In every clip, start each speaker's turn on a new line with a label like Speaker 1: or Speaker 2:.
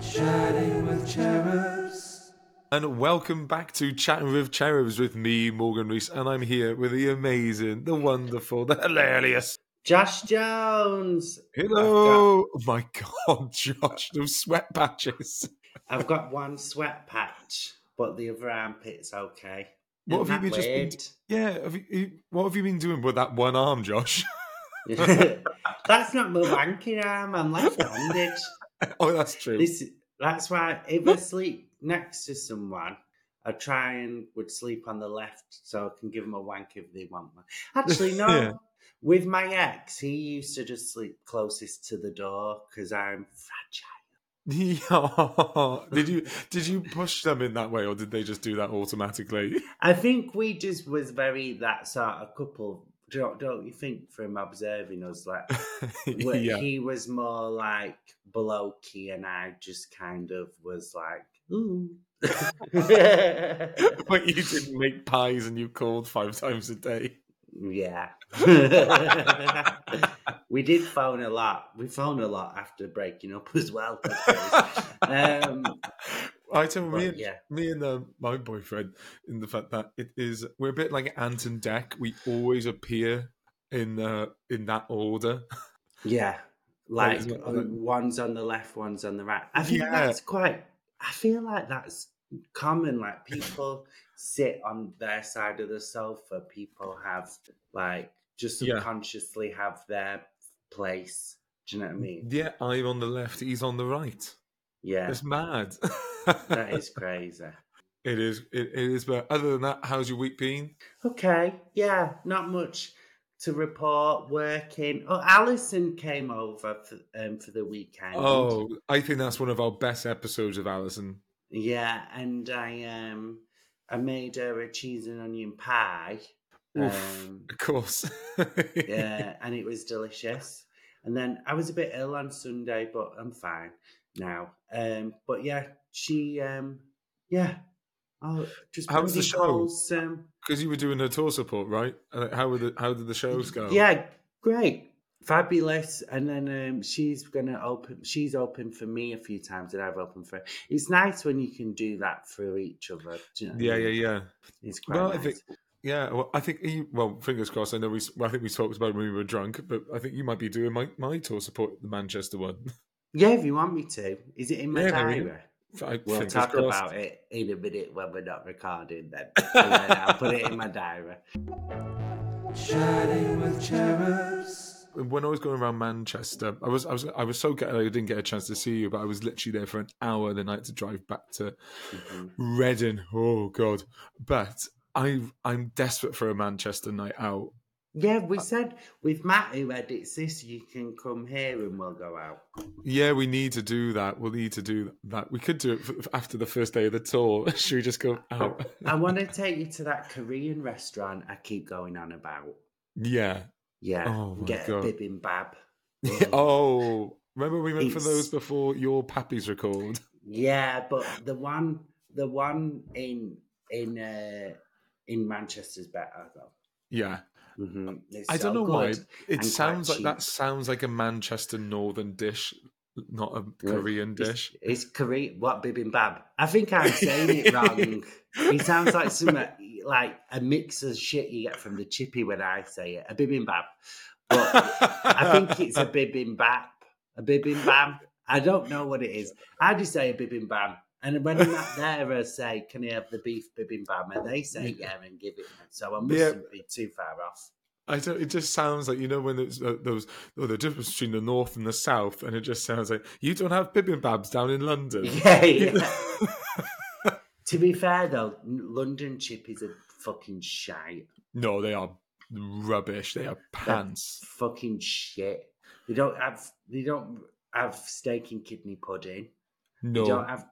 Speaker 1: Chatting with cherubs.
Speaker 2: And welcome back to Chatting with Cherubs with me, Morgan Rees, and I'm here with the amazing, the wonderful, the hilarious.
Speaker 3: Josh Jones.
Speaker 2: Hello! Oh my god, Josh, those sweat patches.
Speaker 3: I've got one sweat patch, but the other armpit's okay.
Speaker 2: What
Speaker 3: Isn't
Speaker 2: have you
Speaker 3: that
Speaker 2: been just been. Yeah, have you, what have you been doing with that one arm, Josh?
Speaker 3: That's not my wanking arm. I'm left-handed.
Speaker 2: oh, that's true.
Speaker 3: This, that's why if I sleep next to someone, I try and would sleep on the left so I can give them a wank if they want one. Actually, no.
Speaker 2: Yeah.
Speaker 3: With my ex, he used to just sleep closest to the door because I'm fragile.
Speaker 2: Did you did you push them in that way, or did they just do that automatically?
Speaker 3: I think we just was very that sort of couple. Don't, don't you think from observing us like
Speaker 2: yeah.
Speaker 3: he was more like blokey and I just kind of was like ooh.
Speaker 2: But you didn't make pies and you called five times a day.
Speaker 3: yeah. we did phone a lot. We phoned a lot after breaking up as well. Um,
Speaker 2: I tell me, and,
Speaker 3: yeah.
Speaker 2: me and uh, my boyfriend, in the fact that it is, we're a bit like Ant and Dec. We always appear in uh, in that order.
Speaker 3: Yeah, like one's on the left, one's on the right. I think
Speaker 2: Yeah.
Speaker 3: that's quite. I feel like that's common. Like people sit on their side of the sofa. People have like just
Speaker 2: Yeah.
Speaker 3: subconsciously have their place. Do you know what I mean?
Speaker 2: Yeah, I'm on the left, he's on the right.
Speaker 3: Yeah,
Speaker 2: It's mad.
Speaker 3: that is crazy.
Speaker 2: It is. It, it is. But other than that, how's your week been?
Speaker 3: Okay, yeah, not much to report. Working. Oh, Alison came over for um, for the weekend.
Speaker 2: Oh, I think that's one of our best episodes of Alison.
Speaker 3: Yeah, and I um I made her a cheese and onion pie.
Speaker 2: Oof.
Speaker 3: Um,
Speaker 2: Of course.
Speaker 3: yeah, and it was delicious. And then I was a bit ill on Sunday, but I'm fine now. Um, but yeah, she um yeah. Oh, just
Speaker 2: How was the show? Because you were doing a tour support, right? How were the How did the shows go?
Speaker 3: Yeah, great. Fabulous. And then um, she's gonna open she's opened for me a few times and I've opened for her. It's nice when you can do that for each other. you know I
Speaker 2: Yeah,
Speaker 3: mean?
Speaker 2: yeah, yeah.
Speaker 3: It's quite
Speaker 2: Well, I think Yeah, well, I think you, well, fingers crossed. I know we, I think we talked about it when we were drunk, but I think you might be doing my, my tour support, the Manchester one.
Speaker 3: Yeah, if you want me to. Is it in my
Speaker 2: Yeah,
Speaker 3: diary?
Speaker 2: maybe. I-
Speaker 3: We'll talk
Speaker 2: crossed.
Speaker 3: about it in a minute when we're not recording then. Then I'll put it in my diary.
Speaker 1: Chatting with cherubs.
Speaker 2: When I was going around Manchester, I was I was I was so gutted I didn't get a chance to see you, but I was literally there for an hour. the night to drive back to
Speaker 3: Mhm.
Speaker 2: Reading. Oh God! But I I'm desperate for a Manchester night out.
Speaker 3: Yeah, we said with Matt who edits this, you can come here and we'll go out.
Speaker 2: Yeah, we need to do that. We'll need to do that. We could do it f- after the first day of the tour. Should we just go out?
Speaker 3: I want to take you to that Korean restaurant I keep going on about.
Speaker 2: yeah.
Speaker 3: Yeah,
Speaker 2: Oh
Speaker 3: get
Speaker 2: God.
Speaker 3: a bibimbap.
Speaker 2: oh, remember we went for those before your pappies record?
Speaker 3: Yeah, but the one, the one in in uh, in Manchester's better though.
Speaker 2: Yeah.
Speaker 3: Hmm
Speaker 2: I don't
Speaker 3: so
Speaker 2: know why. It sounds
Speaker 3: quite
Speaker 2: like that sounds like a Manchester northern dish, not a Korean dish.
Speaker 3: It's, it's Korean. What bibimbap? I think I'm saying it wrong. it sounds like some like a mix of shit you get from the chippy when I say it. A bibimbap, but I think it's a bibimbap. A bibimbap. I don't know what it is. I just say a bibimbap. And when I'm not there, I say, "Can you have the beef bibimbap?" And they say, "Yeah," and give it. So I mustn't
Speaker 2: Yeah.
Speaker 3: be too far off.
Speaker 2: I don't. It just sounds like you know when it's uh, those oh, the difference between the north and the south, and it just sounds like you don't have bibimbaps down in London.
Speaker 3: Yeah, yeah. to be fair though, London chippies are fucking shite.
Speaker 2: no, they are rubbish. They are
Speaker 3: They're
Speaker 2: pants.
Speaker 3: fucking shit. They don't have. They don't have steak and kidney pudding. They
Speaker 2: No,
Speaker 3: don't have.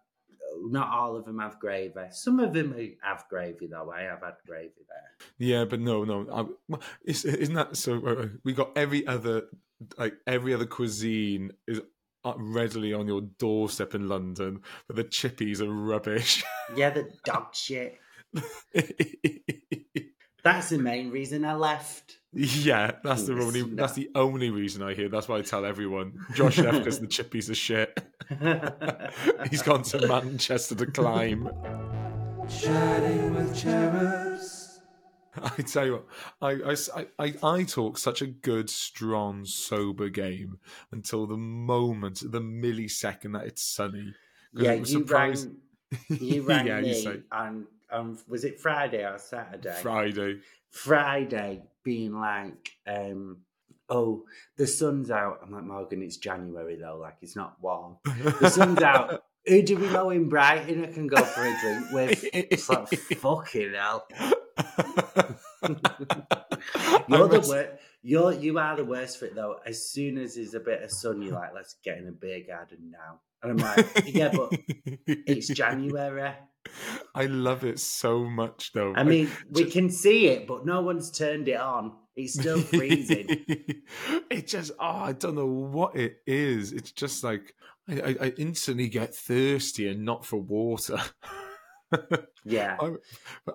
Speaker 3: Not all of them have gravy. Some of them have gravy though. I have had gravy there.
Speaker 2: yeah, but no, no. I, isn't that so? Uh, we got every other like every other cuisine is uh, readily on your doorstep in London, but the chippies are rubbish.
Speaker 3: Yeah, the dog shit. That's the main reason I left.
Speaker 2: Yeah, that's the only
Speaker 3: not.
Speaker 2: that's the only reason I hear. That's why I tell everyone. Josh left because the chippies are shit. He's gone to Manchester to climb.
Speaker 1: Chatting with cherubs.
Speaker 2: I tell you what, I I I talk such a good, strong, sober game until the moment, the millisecond that it's sunny. 'Cause
Speaker 3: yeah,
Speaker 2: it was
Speaker 3: you rang. You rang
Speaker 2: yeah,
Speaker 3: me
Speaker 2: you
Speaker 3: on was it Friday or Saturday?
Speaker 2: Friday.
Speaker 3: Friday, being like, um, "Oh, the sun's out." I'm like, Morgan, it's January though, like it's not warm. The sun's out. Who do we know in Brighton I can go for a drink with? It's like fucking hell. You're the worst. You're you are the worst for it though. As soon as there's a bit of sun, you're like, let's get in a beer garden now. And I'm like, yeah, but it's January.
Speaker 2: I love it so much, though.
Speaker 3: I mean, we can see it, but no one's turned it on. It's still freezing.
Speaker 2: it just, oh, I don't know what it is. It's just like I, I, I instantly get thirsty and not for water.
Speaker 3: yeah.
Speaker 2: I'm-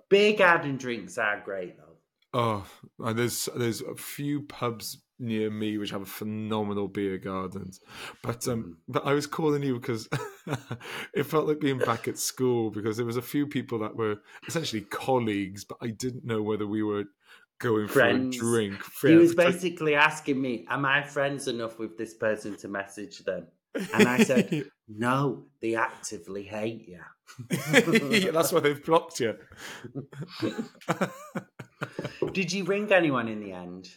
Speaker 3: Beer garden drinks are great though.
Speaker 2: Oh, there's there's a few pubs near me which have a phenomenal beer gardens, but um, but I was calling you because it felt like being back at school because there was a few people that were essentially colleagues, but I didn't know whether we were going
Speaker 3: Friends.
Speaker 2: for a drink.
Speaker 3: He was basically asking me, Am I friends enough with this person to message them? And I said, No, they actively hate you.
Speaker 2: yeah, that's why they've blocked you.
Speaker 3: Did you ring anyone in the end?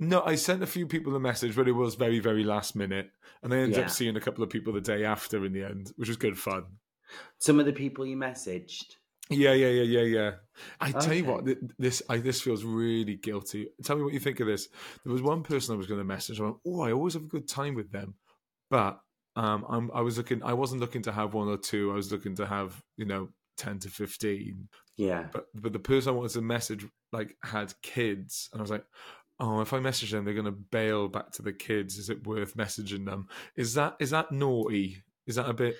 Speaker 2: no, I sent a few people a message, but it was very, very last minute, and I ended
Speaker 3: Yeah.
Speaker 2: up seeing a couple of people the day after in the end, which was good fun.
Speaker 3: Some of the people you messaged.
Speaker 2: Yeah, yeah, yeah, yeah, yeah. I tell you what, this I, this feels really guilty. Tell me what you think of this. There was one person I was going to message. I went, oh, I always have a good time with them, but um, I'm, I was looking. I wasn't looking to have one or two. I was looking to have you know ten to fifteen.
Speaker 3: Yeah.
Speaker 2: But but the person I wanted to message like had kids, and I was like, oh, if I message them, they're going to bail back to the kids. Is it worth messaging them? Is that is that naughty? Is that a bit?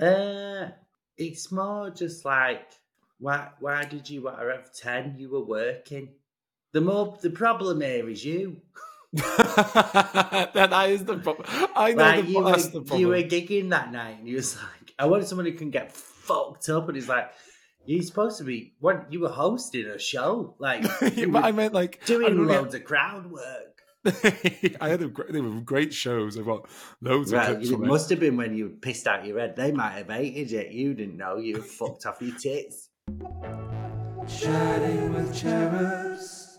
Speaker 3: Uh, it's more just like, why, why did you want to have 10? You were working. The more the problem here is you.
Speaker 2: that, is the problem. I know
Speaker 3: Like
Speaker 2: the,
Speaker 3: you, were,
Speaker 2: that's the problem.
Speaker 3: you were gigging that night and you was like, I want someone who can get fucked up. And he's like, you're supposed to be, what, you were hosting a show. Like,
Speaker 2: Yeah, but I meant like
Speaker 3: doing loads of crowd work.
Speaker 2: I had a great, they were great shows. I've got loads of clips
Speaker 3: it
Speaker 2: from it.
Speaker 3: must have been when you pissed out your head. They might have hated it. You didn't know. You fucked off your tits.
Speaker 1: Chatting with cherubs.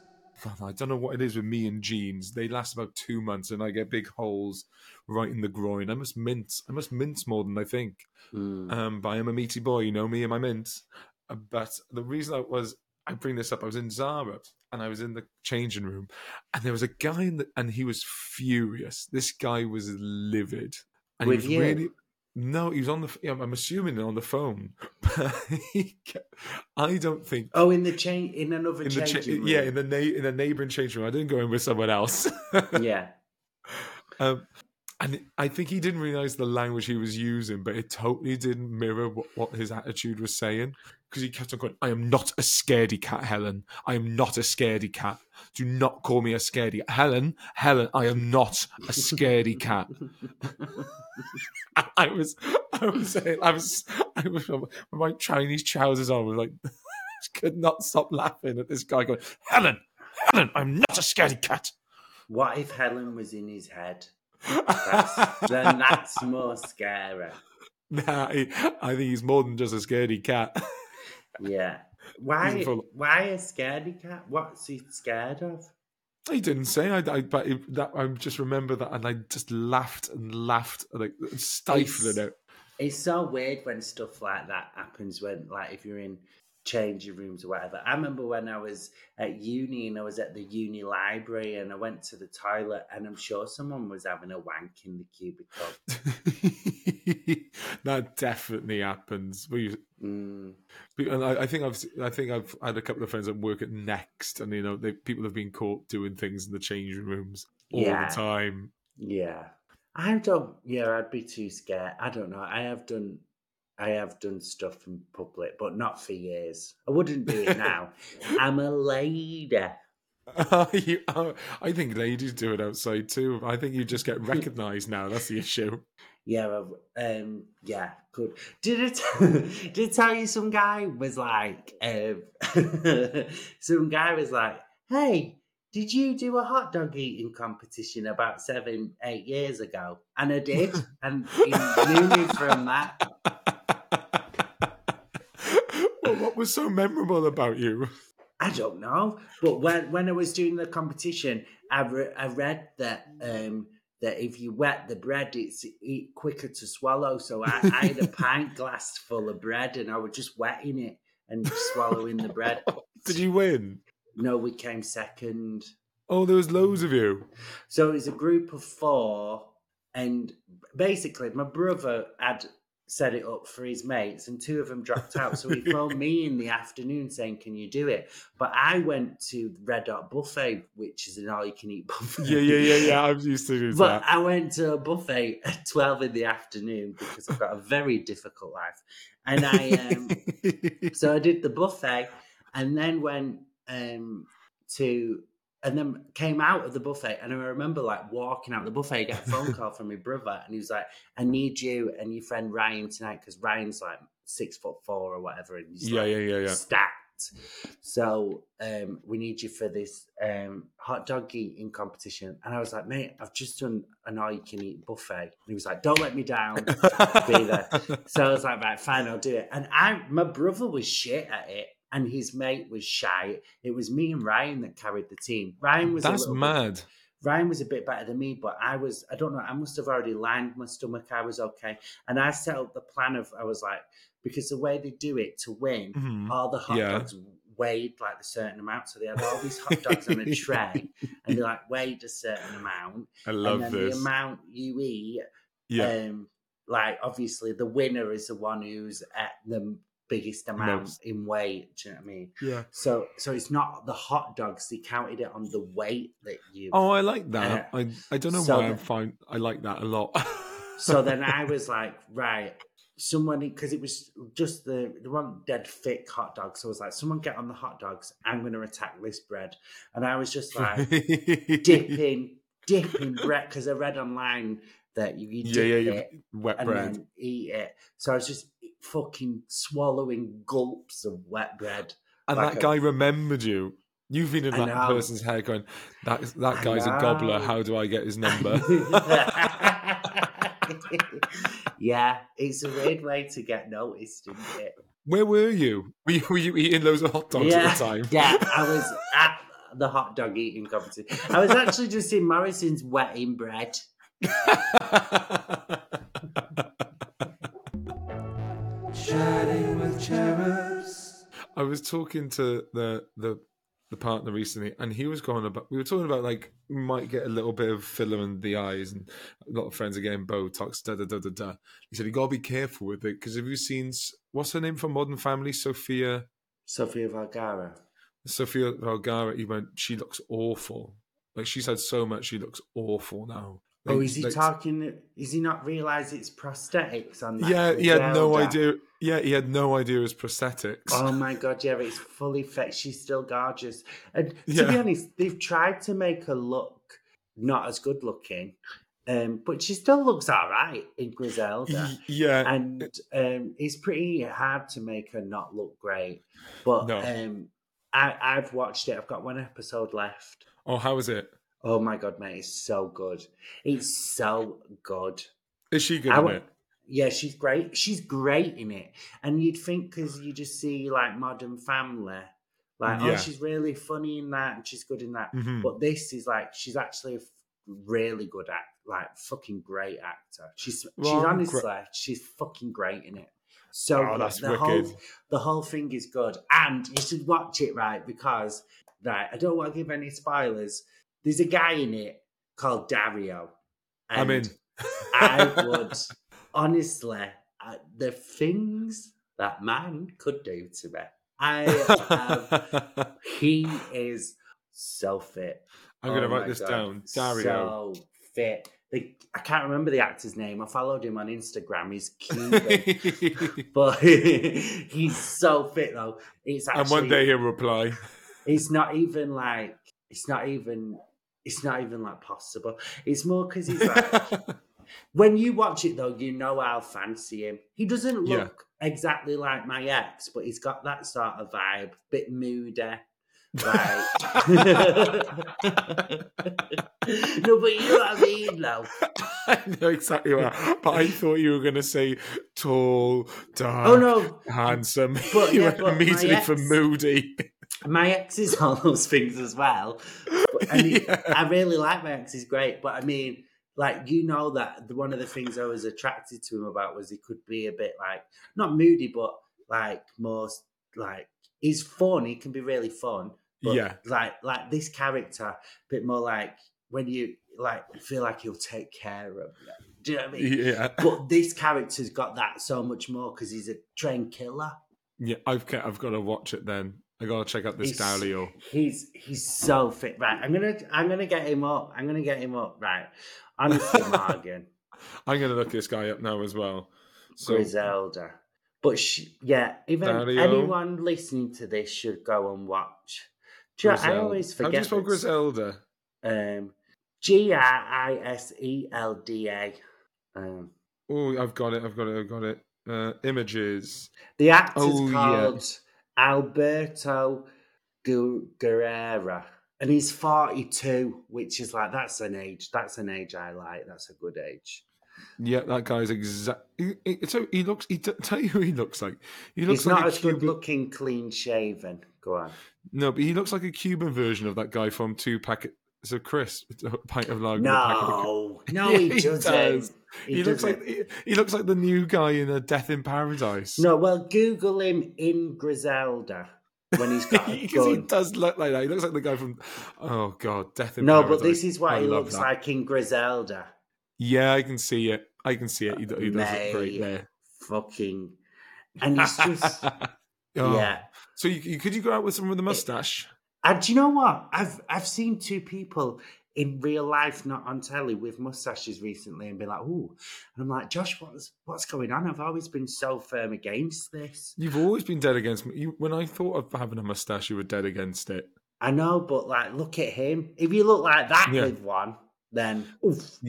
Speaker 2: I don't know what it is with me and jeans. They last about two months, and I get big holes right in the groin. I must mince. I must mince more than I think.
Speaker 3: Mm.
Speaker 2: Um, but I am a meaty boy, you know me and my mince. Uh, But the reason I was, I bring this up. I was in Zara and I was in the changing room, and there was a guy in the, and he was furious. This guy was livid, and
Speaker 3: With
Speaker 2: he was
Speaker 3: you?
Speaker 2: really. No, he was on the. yeah, I'm assuming on the phone. Kept, I don't think
Speaker 3: Oh, in the chain, in another
Speaker 2: in the cha-
Speaker 3: changing room.
Speaker 2: yeah in the na- in the neighboring changing room. I didn't go in with someone else.
Speaker 3: yeah.
Speaker 2: Um, and I think he didn't realize the language he was using, but it totally didn't mirror what, what his attitude was saying. Because he kept on going, I am not a scaredy cat, Helen. I am not a scaredy cat. Do not call me a scaredy cat Helen, Helen, I am not a scaredy cat. I was, I was saying, I was, I was with my Chinese trousers on, I was like, could not stop laughing at this guy going, Helen, Helen, I'm not a scaredy cat.
Speaker 3: What if Helen was in his head? That's, then that's more scary.
Speaker 2: Nah, I think he's more than just a scaredy cat.
Speaker 3: Yeah. Why?
Speaker 2: Full-
Speaker 3: Why a scaredy cat? What's he scared of?
Speaker 2: he didn't say, I, I but it, that I just remember that, and I just laughed and laughed, like stifling
Speaker 3: It's-
Speaker 2: it.
Speaker 3: It's so weird when stuff like that happens. When, like, if you're in changing rooms or whatever. I remember when I was at uni and I was at the uni library and I went to the toilet and I'm sure someone was having a wank in the cubicle.
Speaker 2: that definitely happens. We,
Speaker 3: Mm,
Speaker 2: and I, I think I've, I think I've had a couple of friends that work at Next, and you know, they, people have been caught doing things in the changing rooms all
Speaker 3: Yeah.
Speaker 2: the time.
Speaker 3: yeah. I don't. Yeah, I'd be too scared. I don't know. I have done. I have done stuff in public, but not for years. I wouldn't do it now. I'm a lady.
Speaker 2: You- uh, I think ladies do it outside too. I think you just get recognised now. That's the issue.
Speaker 3: Yeah, um, yeah, good. Did it? did it tell you some guy was like, um, some guy was like, "Hey, did you do a hot dog eating competition about seven, eight years ago?" And I did, and he knew me from that.
Speaker 2: Well, what was so memorable about you?
Speaker 3: I don't know, but when when I was doing the competition, I, re- I read that um, that if you wet the bread, it's e- quicker to swallow. So I, I had a pint glass full of bread, and I was just wetting it and swallowing the bread.
Speaker 2: Did you win?
Speaker 3: No, we came second.
Speaker 2: Oh, there was loads of you.
Speaker 3: So it was a group of four, and basically, my brother had set it up for his mates, and two of them dropped out. So he phoned me in the afternoon saying, "Can you do it?" But I went to Red Hot Buffet, which is an all-you-can-eat buffet.
Speaker 2: Yeah, yeah, yeah, yeah. I'm used to
Speaker 3: But
Speaker 2: that.
Speaker 3: I went to a buffet at twelve in the afternoon because I've got a very difficult life, and I um, so I did the buffet and then went um, to and then came out of the buffet and I remember like walking out the buffet, I get a phone call from my brother and he was like, I need you and your friend Ryan tonight because Ryan's like six foot four or whatever and he's
Speaker 2: yeah,
Speaker 3: like
Speaker 2: yeah, yeah, yeah.
Speaker 3: stacked. So um, we need you for this um, hot dog eating competition. And I was like, mate, I've just done an all you can eat buffet. And he was like, don't let me down. be there. So I was like, right, fine, I'll do it. And I, my brother was shit at it, and his mate was shy. It was me and Ryan that carried the team. Ryan was a
Speaker 2: That's
Speaker 3: little bit-
Speaker 2: mad.
Speaker 3: Ryan was a bit better than me, but I was, I don't know, I must have already lined my stomach. I was okay. And I set up the plan of, I was like, because the way they do it to win,
Speaker 2: Mhm.
Speaker 3: all the hot
Speaker 2: Yeah.
Speaker 3: dogs weighed like a certain amount. So they had all these hot dogs on a tray and they like weighed a certain amount.
Speaker 2: I love
Speaker 3: and then
Speaker 2: this.
Speaker 3: the amount you eat
Speaker 2: yeah,
Speaker 3: um, like obviously the winner is the one who's at the biggest amount
Speaker 2: Most.
Speaker 3: in weight. Do you know what I mean?
Speaker 2: yeah.
Speaker 3: So so it's not the hot dogs; they counted it on the weight that you.
Speaker 2: Oh, I like that.
Speaker 3: Uh,
Speaker 2: I I don't know
Speaker 3: so
Speaker 2: why I find I like that a lot.
Speaker 3: So then I was like, right, someone because it was just the the one dead thick hot dog. So I was like, someone get on the hot dogs. I'm going to attack this bread, and I was just like dipping, dipping bread because I read online that you, you
Speaker 2: yeah,
Speaker 3: dip
Speaker 2: yeah,
Speaker 3: it
Speaker 2: wet
Speaker 3: and
Speaker 2: bread.
Speaker 3: then eat it. So I was just fucking swallowing gulps of wet bread.
Speaker 2: And
Speaker 3: like
Speaker 2: that
Speaker 3: a-
Speaker 2: guy remembered you. You've been in
Speaker 3: I
Speaker 2: that
Speaker 3: know.
Speaker 2: person's hair going, that that guy's a gobbler. How do I get his number?
Speaker 3: yeah, it's a weird way to get noticed, isn't it?
Speaker 2: Where were you? Were you, were you eating loads of hot dogs
Speaker 3: yeah,
Speaker 2: at the time?
Speaker 3: yeah, I was at the hot dog eating competition. I was actually just in Morrison's wetting bread.
Speaker 1: Chatting with cherubs.
Speaker 2: I was talking to the the the partner recently, and he was going about. We were talking about like we might get a little bit of filler in the eyes, and a lot of friends are getting Botox. Da da da da da. He said you got to be careful with it because have you seen what's her name from Modern Family? Sophia
Speaker 3: Sofia Vergara.
Speaker 2: Sofia Vergara. He went. She looks awful. Like she's had so much. She looks awful now.
Speaker 3: Oh, is he
Speaker 2: like-
Speaker 3: talking? Is he not realised it's prosthetics on that?
Speaker 2: Yeah, he had no idea. Yeah, he had no idea it was prosthetics.
Speaker 3: Oh my god, yeah, it's fully fit. She's still gorgeous. And to
Speaker 2: Yeah.
Speaker 3: be honest, they've tried to make her look not as good looking, um, but she still looks all right in Griselda.
Speaker 2: Yeah,
Speaker 3: and um, it's pretty hard to make her not look great. But
Speaker 2: No.
Speaker 3: um, I, I've watched it. I've got one episode left.
Speaker 2: Oh, how is it?
Speaker 3: Oh my god, mate, it's so good. It's so good.
Speaker 2: Is she good
Speaker 3: I
Speaker 2: in it?
Speaker 3: Yeah, she's great. She's great in it. And you'd think because you just see like Modern Family, like oh, she's really funny in that and she's good in that.
Speaker 2: Mhm.
Speaker 3: But this is like she's actually a really good act, like fucking great actor. She's she's
Speaker 2: Well, I'm
Speaker 3: honestly
Speaker 2: gra-
Speaker 3: she's fucking great in it. So
Speaker 2: Oh, that's
Speaker 3: the
Speaker 2: wicked.
Speaker 3: whole the whole thing is good, and you should watch it right because right. I don't want to give any spoilers. There's a guy in it called Dario.
Speaker 2: I'm in.
Speaker 3: I would honestly, uh, the things that man could do to me. I have, he is so fit.
Speaker 2: I'm going to
Speaker 3: Oh
Speaker 2: write this
Speaker 3: God.
Speaker 2: down. Dario.
Speaker 3: So fit. The, I can't remember the actor's name. I followed him on Instagram. He's cute, but he's so fit though. It's actually
Speaker 2: and one day he'll reply.
Speaker 3: it's not even like it's not even. It's not even like possible. It's more because he's like when you watch it though, you know I'll fancy him. He doesn't
Speaker 2: Yeah.
Speaker 3: look exactly like my ex, but he's got that sort of vibe, bit moody. Like no, but you know what I mean, though.
Speaker 2: I know exactly what. But I thought you were going to say tall, dark,
Speaker 3: Oh no,
Speaker 2: handsome.
Speaker 3: But,
Speaker 2: you
Speaker 3: yeah,
Speaker 2: went immediately for moody.
Speaker 3: My ex is all those things as well. But, and he-
Speaker 2: Yeah.
Speaker 3: I really like my ex; he's great. But I mean, like you know that the, one of the things I was attracted to him about was he could be a bit like not moody, but like most like he's fun. He can be really fun. But
Speaker 2: Yeah.
Speaker 3: like like this character, a bit more like when you like feel like he'll take care of you. Do you know what I mean?
Speaker 2: Yeah,
Speaker 3: But this character's got that so much more because he's a trained killer.
Speaker 2: yeah. I've I've got to watch it then. I got to check out this
Speaker 3: He's-
Speaker 2: Dario.
Speaker 3: He's he's so fit. Right, I'm gonna I'm gonna get him up. I'm gonna get him up. Right, honestly, Morgan,
Speaker 2: I'm to look this guy up now as well. So
Speaker 3: Griselda. But sh- yeah, even
Speaker 2: Dario.
Speaker 3: anyone listening to this should go and watch. Do you know, I always
Speaker 2: How do you
Speaker 3: forget.
Speaker 2: spell. Griselda?
Speaker 3: Um, G R I S E L D A. Um,
Speaker 2: Oh, I've got it. I've got it. I've got it. Uh, images.
Speaker 3: the actor's
Speaker 2: Oh, yeah.
Speaker 3: Alberto Gu- Guerrera, and he's 42, which is like that's an age. That's an age I like. That's a good age.
Speaker 2: Yeah, that guy's exact. He, he, so he looks. He t- tell you who he looks like. He looks
Speaker 3: He's
Speaker 2: like
Speaker 3: not
Speaker 2: a
Speaker 3: as good looking, clean shaven. Go on.
Speaker 2: No, but he looks like a Cuban version of that guy from two packets of crisp, a pint of lager. packet of
Speaker 3: No, no,
Speaker 2: Yeah,
Speaker 3: he
Speaker 2: he
Speaker 3: doesn't.
Speaker 2: does.
Speaker 3: He,
Speaker 2: He, looks like he, he looks like the new guy in a Death in Paradise.
Speaker 3: No, well, Google him in Griselda when he's got a
Speaker 2: because he does look like that. He looks like the guy from Oh God, Death in Paradise.
Speaker 3: No,
Speaker 2: Paradise.
Speaker 3: but this is what
Speaker 2: I
Speaker 3: he looks
Speaker 2: that.
Speaker 3: like in Griselda.
Speaker 2: Yeah, I can see it. I can see it. He, he does look great there.
Speaker 3: Fucking, and he's just
Speaker 2: Oh.
Speaker 3: yeah.
Speaker 2: So you, you- could you go out with someone with a mustache?
Speaker 3: And do you know what? I've I've seen two people in real life, not on telly, with mustaches recently, and be like, "Ooh," and I'm like, "Josh, what's what's going on?" I've always been so firm against this.
Speaker 2: You've always been dead against me. You, when I thought of having a mustache, you were dead against it.
Speaker 3: I know, but like, look at him. If you look like that
Speaker 2: Yeah.
Speaker 3: with one, then oof,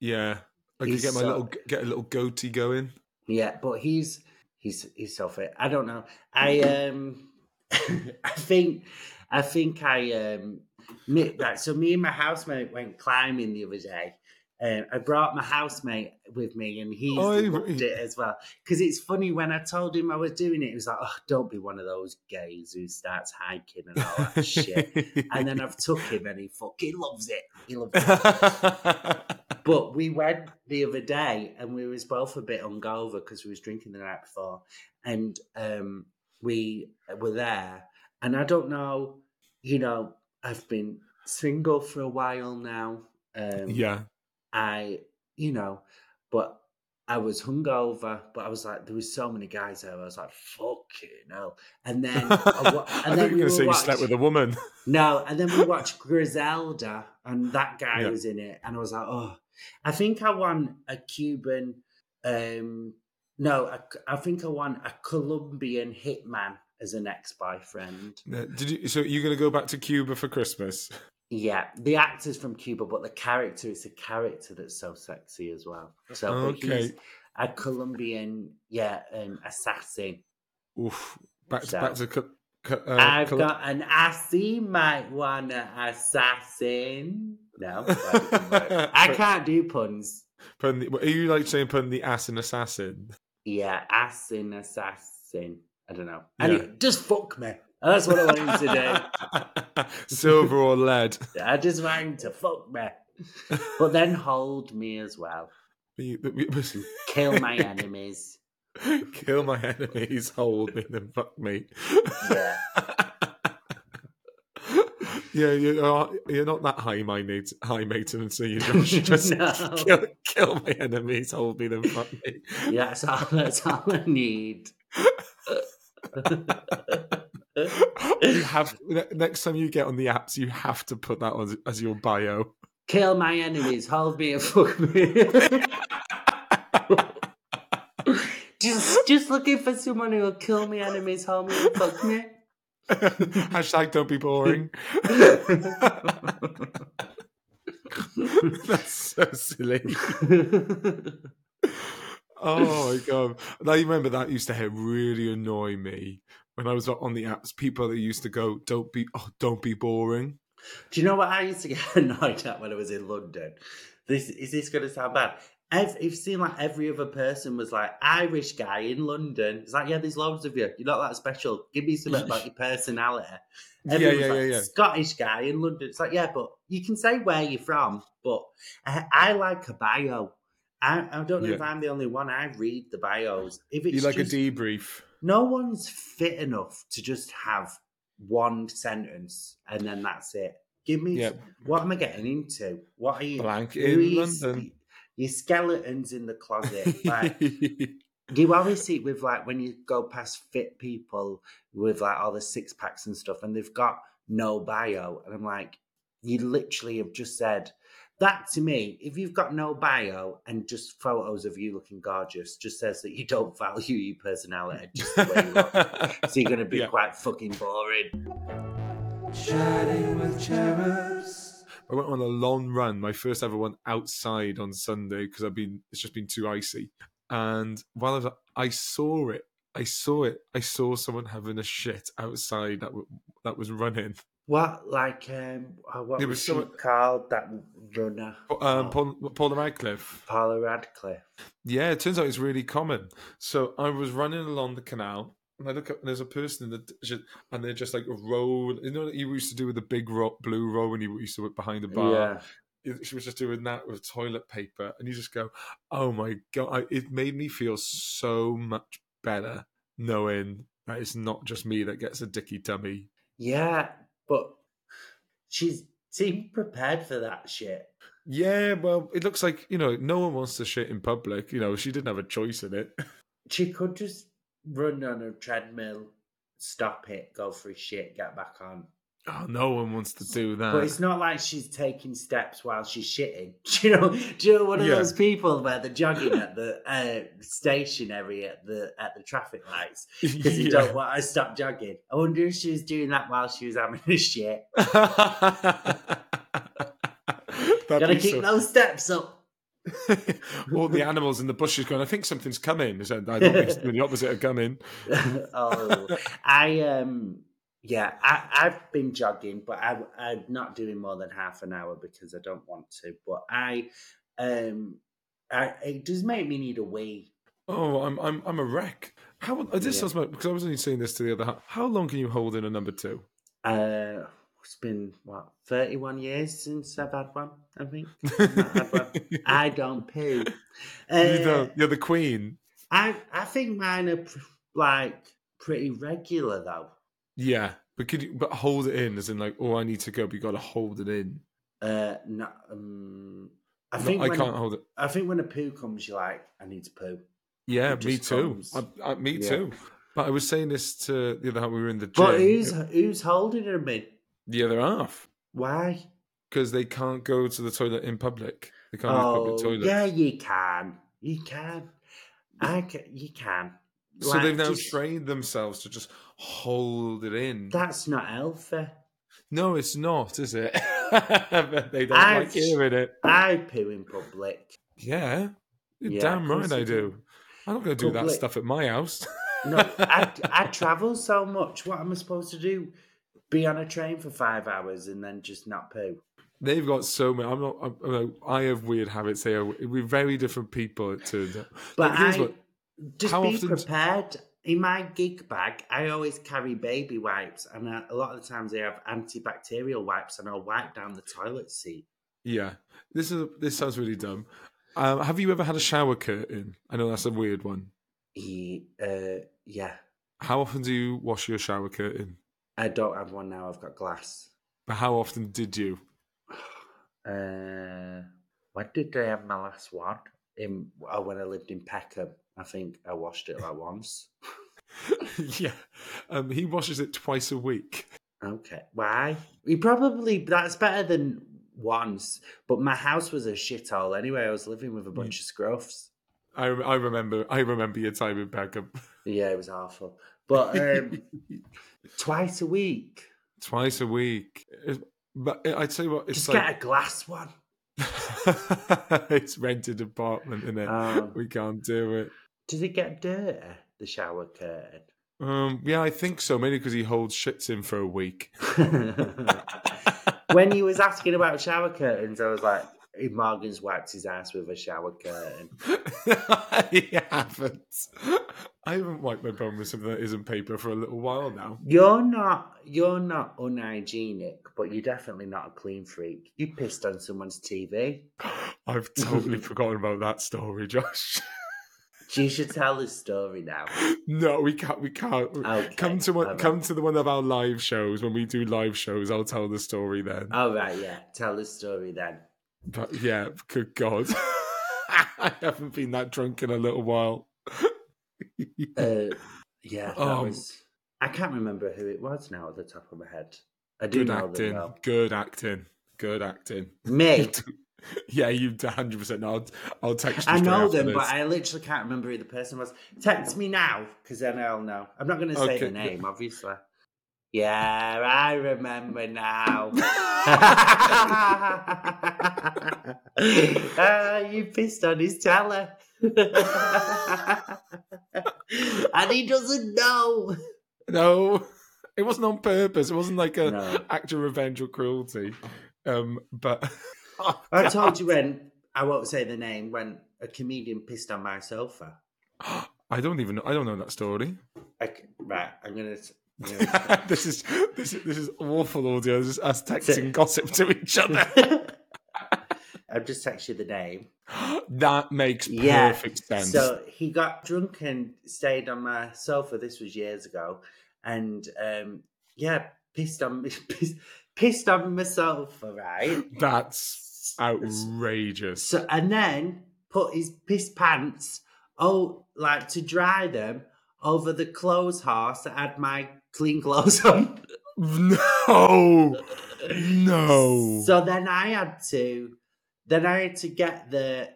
Speaker 2: Yeah, I could
Speaker 3: He's
Speaker 2: get my
Speaker 3: so-
Speaker 2: little get a little goatee going.
Speaker 3: yeah. But he's he's he's so fit. I don't know. I um, I think I think I um, me, right. So me and my housemate went climbing the other day. Um, I brought my housemate with me, and he
Speaker 2: Oh,
Speaker 3: loved it as well. Because it's funny when I told him I was doing it, he was like, "Oh, don't be one of those gays who starts hiking and all that shit." And then I've took him, and he fucking loves it. He loves it. But we went the other day, and we was both a bit hungover because we was drinking the night before, and um, we were there. And I don't know, you know, I've been single for a while now. Um,
Speaker 2: yeah,
Speaker 3: I, you know, but I was hungover, but I was like, there was so many guys there. I was like, fucking hell. And then, I wa-
Speaker 2: I
Speaker 3: and then we
Speaker 2: were going to say you slept with a woman.
Speaker 3: no, and then we watched Griselda, and that guy
Speaker 2: Yeah.
Speaker 3: was in it, and I was like, oh, I think I won a Cuban, um, no, I think I want a Colombian hitman as an ex-boyfriend.
Speaker 2: Did you? So you're going to go back to Cuba for Christmas?
Speaker 3: Yeah, the actor's from Cuba, but the character is a character that's so sexy as well. So,
Speaker 2: Okay.
Speaker 3: he's a Colombian, yeah, um, assassin.
Speaker 2: Oof. Back
Speaker 3: So-
Speaker 2: back to. Uh,
Speaker 3: I've
Speaker 2: Col-
Speaker 3: got an assy might want an assassin. No. I can't do puns.
Speaker 2: putting the, are you like saying putting the ass in assassin?
Speaker 3: Yeah, assin assassin. I don't know.
Speaker 2: Yeah.
Speaker 3: Anyway, just fuck me. That's what I want him to do.
Speaker 2: Silver or lead?
Speaker 3: I just want him to fuck me. But then hold me as well. Kill my enemies.
Speaker 2: Kill my enemies, hold me, then fuck me.
Speaker 3: Yeah.
Speaker 2: yeah, you are, you're not that high minded, high maintenance, so you just, just
Speaker 3: No.
Speaker 2: kill, kill my enemies, hold me, then fuck me.
Speaker 3: Yeah, that's all, that's all I need.
Speaker 2: you have next time you get on the apps, you have to put that on as your bio.
Speaker 3: Kill my enemies, hold me and fuck me. just just looking for someone who will kill my enemies, hold me and fuck me.
Speaker 2: Hashtag don't be boring. That's so silly. Oh my god! I remember that used to really annoy me when I was on the apps. People that used to go, "Don't be, oh, don't be boring."
Speaker 3: Do you know what I used to get annoyed at when I was in London? This is this going to sound bad? Ev it seemed like every other person was like Irish guy in London. It's like, yeah, there's loads of you. You're not that special. Give me something about your personality.
Speaker 2: Yeah,
Speaker 3: Everyone was
Speaker 2: yeah,
Speaker 3: like,
Speaker 2: yeah, yeah.
Speaker 3: Scottish guy in London. It's like, yeah, but you can say where you're from. But I, I like a bio. I, I don't know if I'm the only one. I read the bios. If it's
Speaker 2: You like
Speaker 3: just,
Speaker 2: a debrief?
Speaker 3: no one's fit enough to just have one sentence and then that's it. Give me
Speaker 2: Yeah.
Speaker 3: what am I getting into? What are you?
Speaker 2: Blank in
Speaker 3: you-
Speaker 2: London.
Speaker 3: Your skeletons in the closet. Like Do you always see with like when you go past fit people with like all the six packs and stuff, and they've got no bio, and I'm like, you literally have just said that to me. If you've got no bio and just photos of you looking gorgeous, just says that you don't value your personality, just the way you look. So you're going to be
Speaker 2: Yeah.
Speaker 3: quite fucking boring.
Speaker 1: Chatting with cherubs.
Speaker 2: I went on a long run, my first ever one outside on Sunday because I've been it's just been too icy. And while I was I saw it, I saw it, I saw someone having a shit outside that w- that was running.
Speaker 3: What, like, um, uh, what
Speaker 2: It
Speaker 3: was,
Speaker 2: was
Speaker 3: she called? That runner?
Speaker 2: Um,
Speaker 3: Oh.
Speaker 2: Paul, Paula Radcliffe.
Speaker 3: Paula Radcliffe.
Speaker 2: Yeah, it turns out it's really common. So I was running along the canal, and I look up, and there's a person in the, and they're just like roll. You know what you used to do with the big ro- blue roll when you used to work behind the bar.
Speaker 3: Yeah.
Speaker 2: she was just doing that with toilet paper, and you just go, "Oh my god!" I, it made me feel so much better knowing that it's not just me that gets a dicky tummy.
Speaker 3: Yeah, but she's seemed prepared for that shit.
Speaker 2: Yeah, well, it looks like you know no one wants to shit in public. You know, she didn't have a choice in it.
Speaker 3: She could just run on a treadmill, stop it, go for a shit, get back on.
Speaker 2: Oh, no one wants to do that.
Speaker 3: But it's not like she's taking steps while she's shitting. Do you know? Do you know one of
Speaker 2: Yeah.
Speaker 3: those people where they're jogging at the uh, stationary at the at the traffic lights because you
Speaker 2: Yeah.
Speaker 3: don't want to stop jogging? I wonder if she was doing that while she was having a shit. Gotta keep
Speaker 2: so-
Speaker 3: those steps up.
Speaker 2: All the animals in the bushes going, I think something's coming. I said, I don't think it's doing the opposite of coming.
Speaker 3: oh, I um, yeah, I, I've been jogging, but I, I'm not doing more than half an hour because I don't want to. But I, um, I, it does make me need a wee.
Speaker 2: Oh, I'm I'm I'm a wreck. How this
Speaker 3: Yeah.
Speaker 2: sounds like because I was only saying this to the other. How long can you hold in a number two?
Speaker 3: Uh, it's been what 31 years since I've had one. I think one. I don't poo. Uh,
Speaker 2: you don't. You're the queen.
Speaker 3: I I think mine are pr- like pretty regular though.
Speaker 2: Yeah, but could you but hold it in as in like, oh, I need to go. But you got to hold it in.
Speaker 3: Uh, no, um, I
Speaker 2: No,
Speaker 3: think
Speaker 2: I
Speaker 3: when
Speaker 2: can't hold it.
Speaker 3: I think when a poo comes, you're like, I need to poo.
Speaker 2: Yeah,
Speaker 3: it
Speaker 2: me too. I, I, me
Speaker 3: Yeah.
Speaker 2: too. But I was saying this to the other half. We were in the gym.
Speaker 3: But who's who's holding them in?
Speaker 2: the other half
Speaker 3: Why?
Speaker 2: because they can't go to the toilet in public. They can't use
Speaker 3: Oh,
Speaker 2: public toilets.
Speaker 3: yeah, you can. You can. I can. You can.
Speaker 2: So
Speaker 3: Like,
Speaker 2: they've now
Speaker 3: just-
Speaker 2: trained themselves to just hold it in.
Speaker 3: That's not healthy.
Speaker 2: No, it's not, is it? But they don't
Speaker 3: I've-
Speaker 2: like hearing it.
Speaker 3: I poo in public.
Speaker 2: Yeah, you're
Speaker 3: Yeah,
Speaker 2: damn right I do. I'm not going to do that stuff at my house.
Speaker 3: No, I, I travel so much. What am I supposed to do? Be on a train for five hours and then just not poo?
Speaker 2: They've got so many. I'm not. I'm, I have weird habits here. We're very different people. It turns out.
Speaker 3: But I
Speaker 2: what-
Speaker 3: just
Speaker 2: how
Speaker 3: be prepared. In my gig bag, I always carry baby wipes, and uh, a lot of the times they have antibacterial wipes, and I'll wipe down the toilet seat.
Speaker 2: Yeah, this is this sounds really dumb. Um, have you ever had a shower curtain? I know that's a weird one.
Speaker 3: He, uh, yeah,
Speaker 2: How often do you wash your shower curtain?
Speaker 3: I don't have one now. I've got glass.
Speaker 2: But how often did you?
Speaker 3: Uh, when did I have my last one? In oh, when I lived in Peckham, I think I washed it like once.
Speaker 2: yeah, um, he washes it twice a week.
Speaker 3: Okay, why? He probably that's better than once. But my house was a shithole anyway. I was living with a bunch of scruffs.
Speaker 2: I, I remember. I remember your time in Peckham.
Speaker 3: Yeah, it was awful. But um, twice a week.
Speaker 2: Twice a week. It- But I'd say what it's
Speaker 3: Just
Speaker 2: like.
Speaker 3: get a glass one.
Speaker 2: it's rented apartment, is it?
Speaker 3: Um,
Speaker 2: we can't do it.
Speaker 3: Does it get dirty, the shower curtain?
Speaker 2: Um, yeah, I think so. Mainly because he holds shits in for a week.
Speaker 3: when he was asking about shower curtains, I was like, "If Morgan's wiped his ass with a shower curtain."
Speaker 2: I haven't. I haven't wiped my bum with something that isn't paper for a little while now.
Speaker 3: You're not you're not unhygienic, but you're definitely not a clean freak. You pissed on someone's TV.
Speaker 2: I've totally forgotten about that story, Josh.
Speaker 3: You should tell the story now.
Speaker 2: no, we can't. We can't.
Speaker 3: Okay,
Speaker 2: come to one. Come to the one of our live shows when we do live shows. I'll tell the story then.
Speaker 3: All right, yeah. Tell the story then.
Speaker 2: But yeah, good God, I haven't been that drunk in a little while.
Speaker 3: Uh, yeah, that
Speaker 2: Um,
Speaker 3: was. I can't remember who it was now at the top of my head. I do
Speaker 2: good
Speaker 3: know
Speaker 2: acting.
Speaker 3: well.
Speaker 2: Good acting. Good acting.
Speaker 3: Me,
Speaker 2: Yeah, you hundred percent. I'll I'll text you.
Speaker 3: I know them, but I literally can't remember who the person was. Text me now, because then I'll know. I'm not going to say
Speaker 2: Okay,
Speaker 3: the name, obviously. Yeah, I remember now. Ah, you pissed on his teller. and he doesn't know.
Speaker 2: No, it wasn't on purpose. It wasn't like a
Speaker 3: No.
Speaker 2: act of revenge or cruelty. Um, but Oh,
Speaker 3: I told you when, I won't say the name, when a comedian pissed on my sofa.
Speaker 2: I don't even know. I don't know that story.
Speaker 3: C right, I'm to.
Speaker 2: this is this is this is awful audio. This is us texting gossip to each other.
Speaker 3: I've just texted you the name.
Speaker 2: that makes
Speaker 3: Yeah,
Speaker 2: perfect sense.
Speaker 3: So he got drunk and stayed on my sofa. This was years ago, and um, yeah, pissed on me, pissed, pissed on my sofa, right?
Speaker 2: That's outrageous.
Speaker 3: So and then put his piss pants, oh, like to dry them over the clothes horse that had my clean clothes on.
Speaker 2: No, no.
Speaker 3: So then I had to, then I had to get the.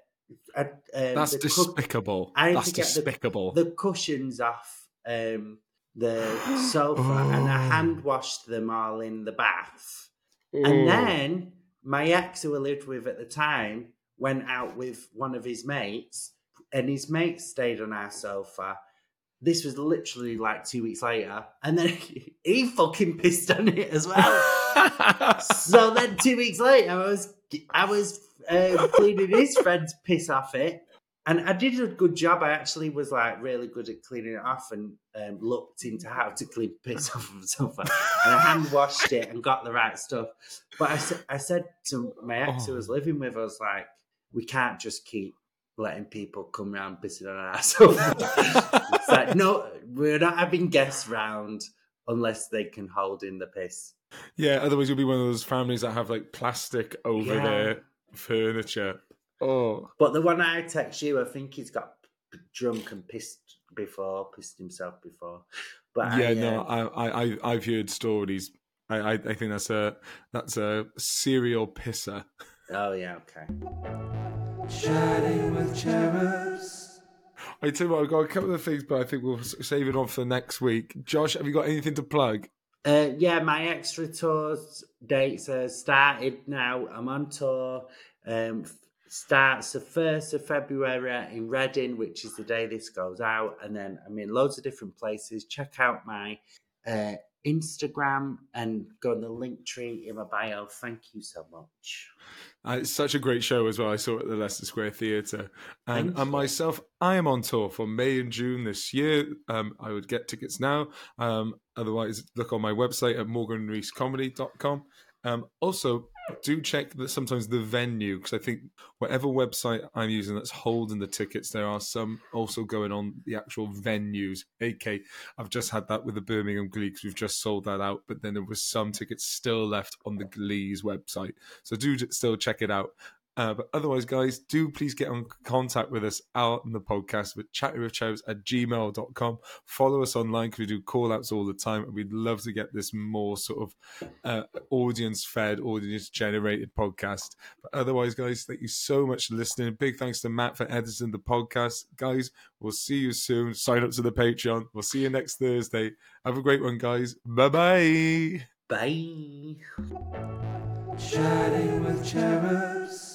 Speaker 3: Uh, um,
Speaker 2: That's
Speaker 3: the
Speaker 2: despicable.
Speaker 3: I need
Speaker 2: That's
Speaker 3: to get the-
Speaker 2: despicable.
Speaker 3: the cushions off um, the sofa and I
Speaker 2: Oh.
Speaker 3: hand washed them all in the bath.
Speaker 2: Oh.
Speaker 3: And then my ex, who I lived with at the time, went out with one of his mates, and his mate stayed on our sofa. This was literally like two weeks later, and then he fucking pissed on it as well. so then two weeks later, I was I was uh, cleaning his friend's piss off it, and I did a good job. I actually was like really good at cleaning it off, and um, looked into how to clean piss off of the sofa, and I hand washed it and got the right stuff. But I said I said to my ex who was living with, us, like, we can't just keep letting people come round pissing on our sofa. it's like no, we're not having guests round unless they can hold in the piss.
Speaker 2: yeah, otherwise you'll be one of those families that have like plastic over
Speaker 3: Yeah.
Speaker 2: their furniture. Oh,
Speaker 3: But the one I text you, I think he's got drunk and pissed before, pissed himself before. But
Speaker 2: yeah,
Speaker 3: I,
Speaker 2: no,
Speaker 3: uh,
Speaker 2: I, I, I, I've heard stories. I, I, I think that's a that's a serial pisser.
Speaker 3: oh yeah, okay.
Speaker 1: Chatting with cherubs.
Speaker 2: I tell you what, I've got a couple of things, but I think we'll save it on for next week. Josh, have you got anything to plug?
Speaker 3: Uh, yeah, my extra tours dates are started now. I'm on tour. Um, f- starts the first of February in Reading, which is the day this goes out, and then I'm in loads of different places. Check out my uh, Instagram and go on the link tree in my bio. Thank you so much.
Speaker 2: Uh, it's such a great show as well. I saw it at the Leicester Square Theatre. And, and myself, I am on tour for May and June this year. Um, I would get tickets now. Um, otherwise, look on my website at morganreescomedy.com. Um, also, do check that sometimes the venue, because I think whatever website I'm using that's holding the tickets, there are some also going on the actual venues. AK, I've just had that with the Birmingham Glee because we've just sold that out, but then there was some tickets still left on the Glee's website. So do still check it out. Uh, but otherwise, guys, do please get in contact with us out in the podcast with chattywithchavs at gmail.com. Follow us online because we do call outs all the time. And we'd love to get this more sort of uh, audience fed, audience generated podcast. But otherwise, guys, thank you so much for listening. Big thanks to Matt for editing the podcast. Guys, we'll see you soon. Sign up to the Patreon. We'll see you next Thursday. Have a great one, guys. Bye bye.
Speaker 3: Bye.
Speaker 1: Chatting with cherubs.